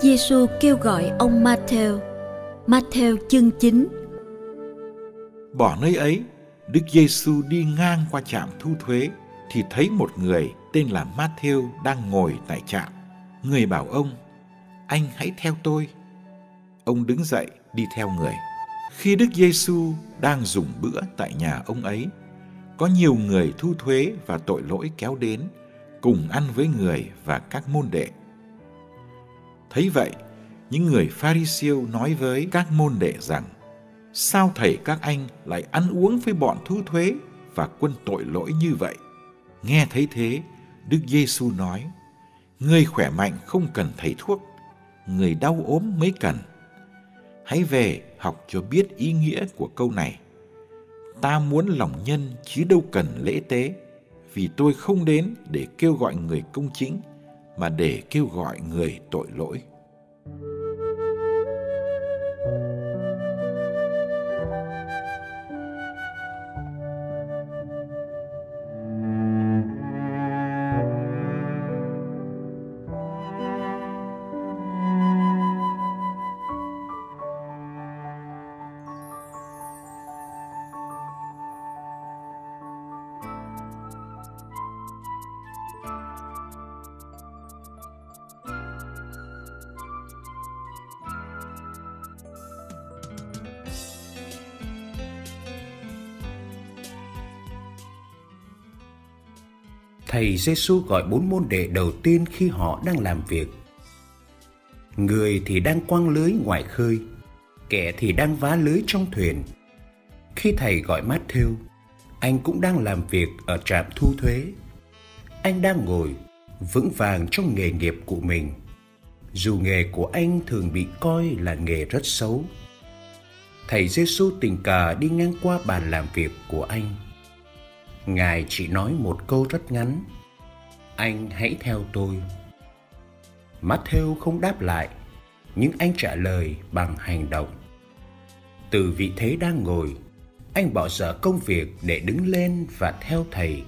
Giêsu kêu gọi ông Matthew. Matthew chương 9 Bỏ nơi ấy, Đức Giêsu đi ngang qua trạm thu thuế thì thấy một người tên là Matthew đang ngồi tại trạm. Người bảo ông, anh hãy theo tôi. Ông đứng dậy đi theo người. Khi Đức Giêsu đang dùng bữa tại nhà ông ấy, có nhiều người thu thuế và tội lỗi kéo đến cùng ăn với người và các môn đệ. Thấy vậy, những người Pharisêu nói với các môn đệ rằng: Sao thầy các anh lại ăn uống với bọn thu thuế và quân tội lỗi như vậy? Nghe thấy thế, Đức Giêsu nói: Người khỏe mạnh không cần thầy thuốc, người đau ốm mới cần. Hãy về học cho biết ý nghĩa của câu này. Ta muốn lòng nhân chứ đâu cần lễ tế, vì tôi không đến để kêu gọi người công chính, mà để kêu gọi người tội lỗi. Thầy Giêsu gọi bốn môn đệ đầu tiên khi họ đang làm việc. Người thì đang quăng lưới ngoài khơi, kẻ thì đang vá lưới trong thuyền. Khi thầy gọi Matthew, anh cũng đang làm việc ở trạm thu thuế. Anh đang ngồi vững vàng trong nghề nghiệp của mình. Dù nghề của anh thường bị coi là nghề rất xấu. Thầy Giêsu tình cờ đi ngang qua bàn làm việc của anh Ngài chỉ nói một câu rất ngắn. Anh hãy theo tôi. Matthew không đáp lại, nhưng anh trả lời bằng hành động. Từ vị thế đang ngồi, anh bỏ dở công việc để đứng lên và theo thầy.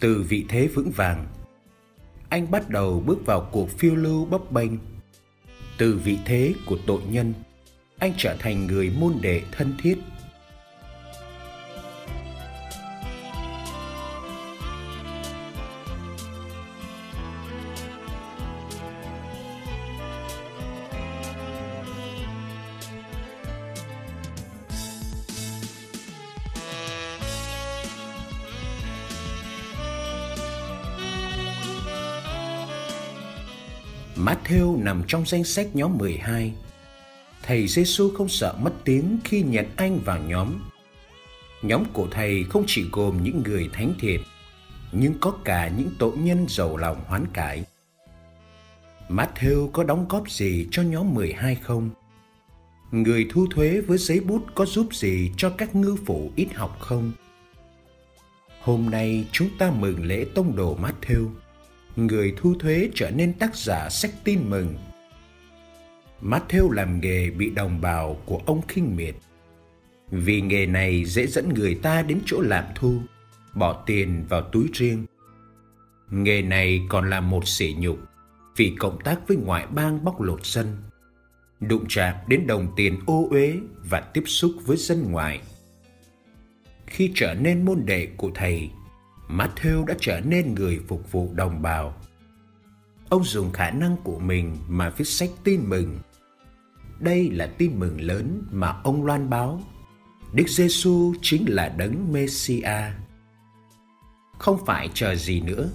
Từ vị thế vững vàng, anh bắt đầu bước vào cuộc phiêu lưu bấp bênh. Từ vị thế của tội nhân, anh trở thành người môn đệ thân thiết Matthew nằm trong danh sách nhóm 12. Thầy Giêsu không sợ mất tiếng khi nhận anh vào nhóm. Nhóm của thầy không chỉ gồm những người thánh thiệt, nhưng có cả những tội nhân giàu lòng hoán cải. Matthew có đóng góp gì cho nhóm 12 không? Người thu thuế với giấy bút có giúp gì cho các ngư phủ ít học không? Hôm nay chúng ta mừng lễ tông đồ Matthew người thu thuế trở nên tác giả sách tin mừng. Matthew làm nghề bị đồng bào của ông khinh miệt. Vì nghề này dễ dẫn người ta đến chỗ làm thu, bỏ tiền vào túi riêng. Nghề này còn là một sỉ nhục vì cộng tác với ngoại bang bóc lột dân, đụng chạm đến đồng tiền ô uế và tiếp xúc với dân ngoại. Khi trở nên môn đệ của thầy, Matthew đã trở nên người phục vụ đồng bào. Ông dùng khả năng của mình mà viết sách tin mừng. Đây là tin mừng lớn mà ông loan báo. Đức Giêsu chính là đấng Messia. Không phải chờ gì nữa,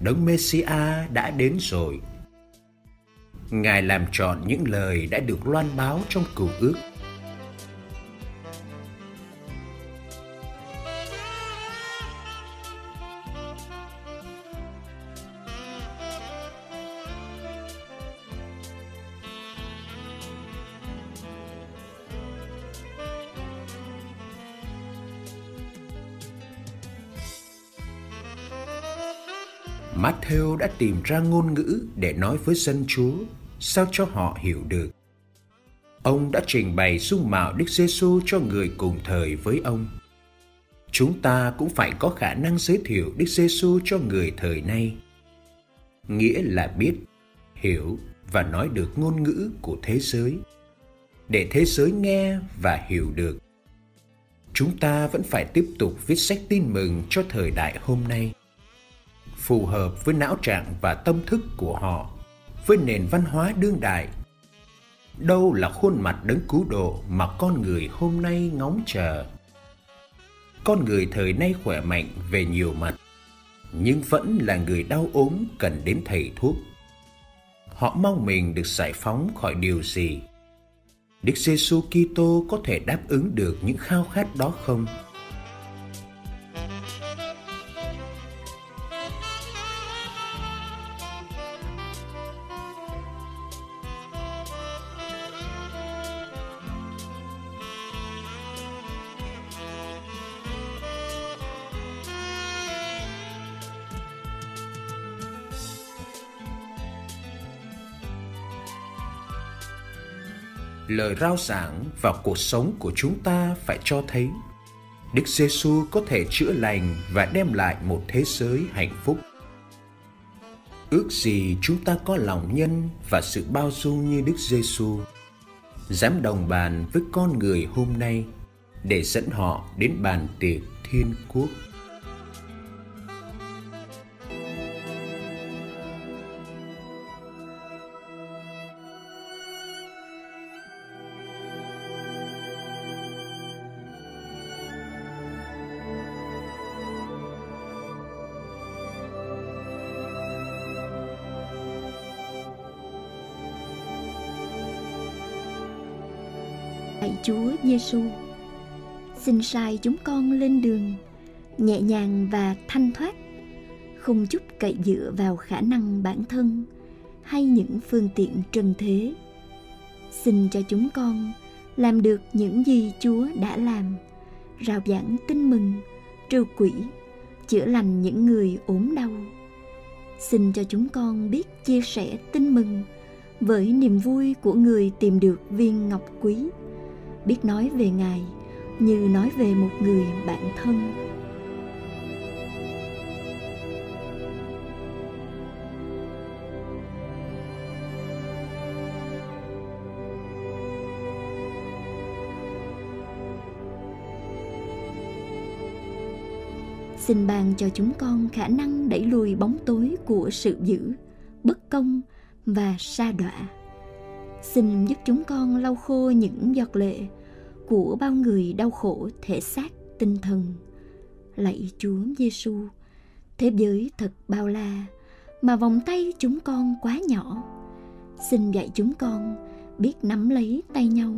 đấng Messia đã đến rồi. Ngài làm trọn những lời đã được loan báo trong cựu ước đã tìm ra ngôn ngữ để nói với dân Chúa sao cho họ hiểu được. Ông đã trình bày dung mạo Đức Giêsu cho người cùng thời với ông. Chúng ta cũng phải có khả năng giới thiệu Đức Giêsu cho người thời nay. Nghĩa là biết, hiểu và nói được ngôn ngữ của thế giới để thế giới nghe và hiểu được chúng ta vẫn phải tiếp tục viết sách tin mừng cho thời đại hôm nay phù hợp với não trạng và tâm thức của họ, với nền văn hóa đương đại. Đâu là khuôn mặt đấng cứu độ mà con người hôm nay ngóng chờ? Con người thời nay khỏe mạnh về nhiều mặt, nhưng vẫn là người đau ốm cần đến thầy thuốc. Họ mong mình được giải phóng khỏi điều gì? Đức giêsu kitô có thể đáp ứng được những khao khát đó không? Lời rao giảng vào cuộc sống của chúng ta phải cho thấy Đức Giêsu có thể chữa lành và đem lại một thế giới hạnh phúc. Ước gì chúng ta có lòng nhân và sự bao dung như Đức Giêsu, dám đồng bàn với con người hôm nay để dẫn họ đến bàn tiệc thiên quốc. Chúa Giêsu, xin sai chúng con lên đường nhẹ nhàng và thanh thoát, không chút cậy dựa vào khả năng bản thân hay những phương tiện trần thế. Xin cho chúng con làm được những gì Chúa đã làm, rao giảng tin mừng, trừ quỷ, chữa lành những người ốm đau. Xin cho chúng con biết chia sẻ tin mừng với niềm vui của người tìm được viên ngọc quý biết nói về ngài như nói về một người bạn thân. Xin ban cho chúng con khả năng đẩy lùi bóng tối của sự dữ, bất công và sa đọa xin giúp chúng con lau khô những giọt lệ của bao người đau khổ thể xác tinh thần. Lạy chúa giêsu thế giới thật bao la mà vòng tay chúng con quá nhỏ. Xin dạy chúng con biết nắm lấy tay nhau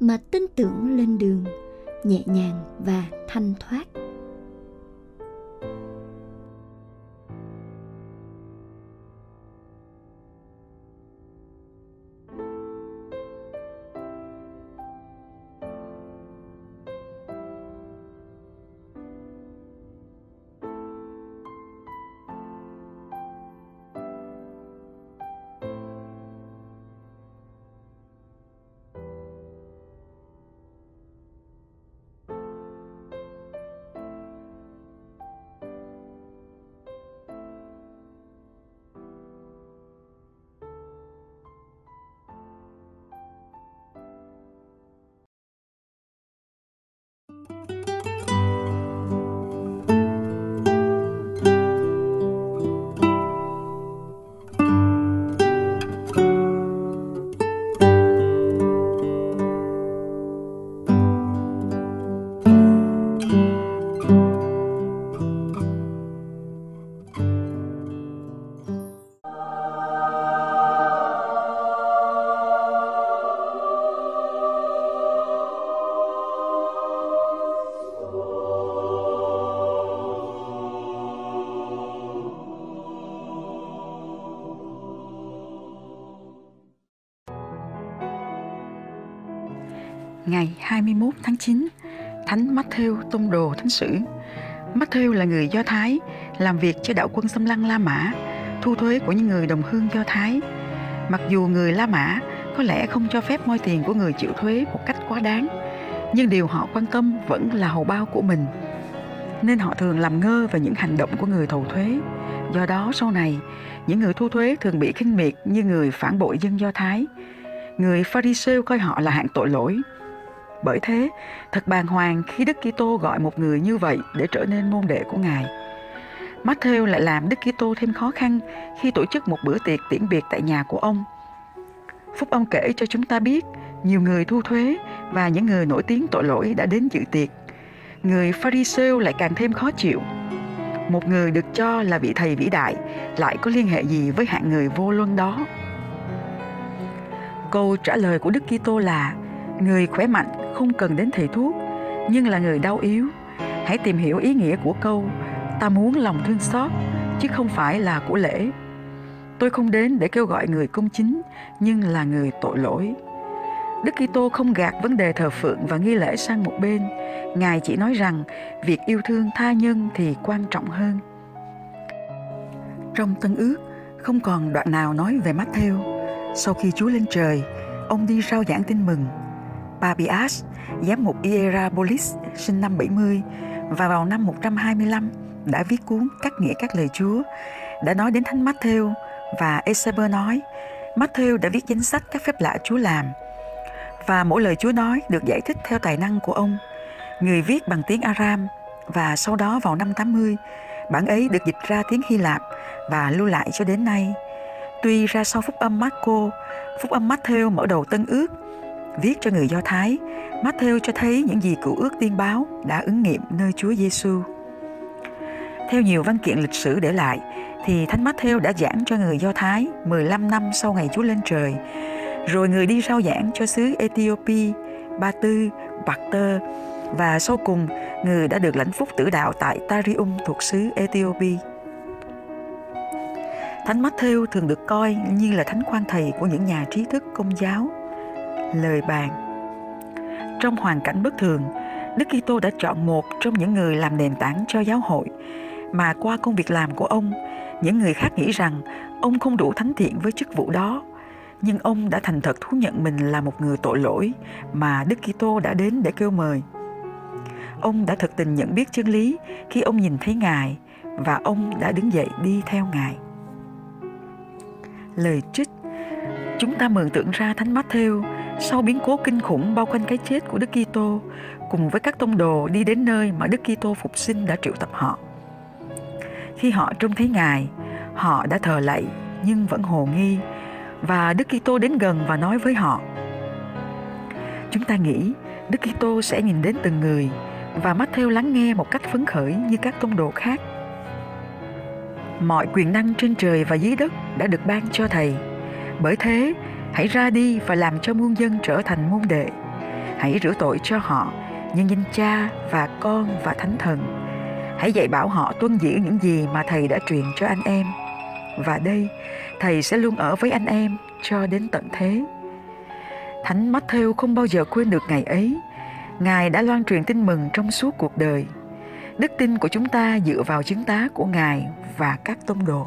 mà tin tưởng lên đường, nhẹ nhàng và thanh thoát. Ngày 21 tháng 9, Thánh Matthew Tông Đồ Thánh Sử. Matthew là người Do Thái, làm việc cho đạo quân xâm lăng La Mã, thu thuế của những người đồng hương Do Thái. Mặc dù người La Mã có lẽ không cho phép moi tiền của người chịu thuế một cách quá đáng, nhưng điều họ quan tâm vẫn là hầu bao của mình. Nên họ thường làm ngơ về những hành động của người thầu thuế Do đó sau này, những người thu thuế thường bị khinh miệt như người phản bội dân Do Thái. Người Pharisee coi họ là hạng tội lỗi. Bởi thế, thật bàng hoàng khi Đức Kitô gọi một người như vậy để trở nên môn đệ của Ngài. Matthew lại làm Đức Kitô thêm khó khăn khi tổ chức một bữa tiệc tiễn biệt tại nhà của ông. Phúc ông kể cho chúng ta biết nhiều người thu thuế và những người nổi tiếng tội lỗi đã đến dự tiệc. Người Pharisee lại càng thêm khó chịu. Một người được cho là vị thầy vĩ đại lại có liên hệ gì với hạng người vô luân đó? Câu trả lời của Đức Kitô là người khỏe mạnh không cần đến thầy thuốc, nhưng là người đau yếu. Hãy tìm hiểu ý nghĩa của câu ta muốn lòng thương xót chứ không phải là của lễ. Tôi không đến để kêu gọi người công chính, nhưng là người tội lỗi. Đức Kitô không gạt vấn đề thờ phượng và nghi lễ sang một bên. Ngài chỉ nói rằng việc yêu thương tha nhân thì quan trọng hơn. Trong Tân Ước, không còn đoạn nào nói về Matthew. Sau khi Chúa lên trời, ông đi rao giảng tin mừng. Papias, giám mục Hierapolis, sinh năm 70 và vào năm 125 đã viết cuốn Cắt nghĩa các lời Chúa, đã nói đến Thánh Matthew và Eseber nói Matthew đã viết danh sách các phép lạ Chúa làm và mỗi lời Chúa nói được giải thích theo tài năng của ông. Người viết bằng tiếng Aram và sau đó vào năm 80, bản ấy được dịch ra tiếng Hy Lạp và lưu lại cho đến nay. Tuy ra sau phúc âm Marco, phúc âm Matthew mở đầu Tân Ước, viết cho người Do Thái, Matthew cho thấy những gì cựu ước tiên báo đã ứng nghiệm nơi Chúa Giêsu. Theo nhiều văn kiện lịch sử để lại, thì Thánh Matthew đã giảng cho người Do Thái 15 năm sau ngày Chúa lên trời, rồi người đi rao giảng cho xứ Ethiopia, Ba Tư, Bạc Tơ và sau cùng người đã được lãnh phúc tử đạo tại Tarium thuộc xứ Ethiopia. Thánh Matthew thường được coi như là thánh quan thầy của những nhà trí thức công giáo. Lời bàn Trong hoàn cảnh bất thường, Đức Kitô đã chọn một trong những người làm nền tảng cho giáo hội mà qua công việc làm của ông, những người khác nghĩ rằng ông không đủ thánh thiện với chức vụ đó. Nhưng ông đã thành thật thú nhận mình là một người tội lỗi mà Đức Kitô đã đến để kêu mời. Ông đã thực tình nhận biết chân lý khi ông nhìn thấy Ngài và ông đã đứng dậy đi theo Ngài. Lời trích Chúng ta mường tượng ra Thánh Matthew sau biến cố kinh khủng bao quanh cái chết của Đức Kitô cùng với các tông đồ đi đến nơi mà Đức Kitô phục sinh đã triệu tập họ. Khi họ trông thấy Ngài, họ đã thờ lạy nhưng vẫn hồ nghi và Đức Kitô đến gần và nói với họ. Chúng ta nghĩ Đức Kitô sẽ nhìn đến từng người và mắt theo lắng nghe một cách phấn khởi như các tông đồ khác. Mọi quyền năng trên trời và dưới đất đã được ban cho Thầy. Bởi thế, hãy ra đi và làm cho muôn dân trở thành môn đệ. Hãy rửa tội cho họ nhân danh Cha và Con và Thánh Thần Hãy dạy bảo họ tuân giữ những gì mà Thầy đã truyền cho anh em. Và đây, Thầy sẽ luôn ở với anh em cho đến tận thế. Thánh Matthew không bao giờ quên được ngày ấy. Ngài đã loan truyền tin mừng trong suốt cuộc đời. Đức tin của chúng ta dựa vào chứng tá của Ngài và các tông đồ.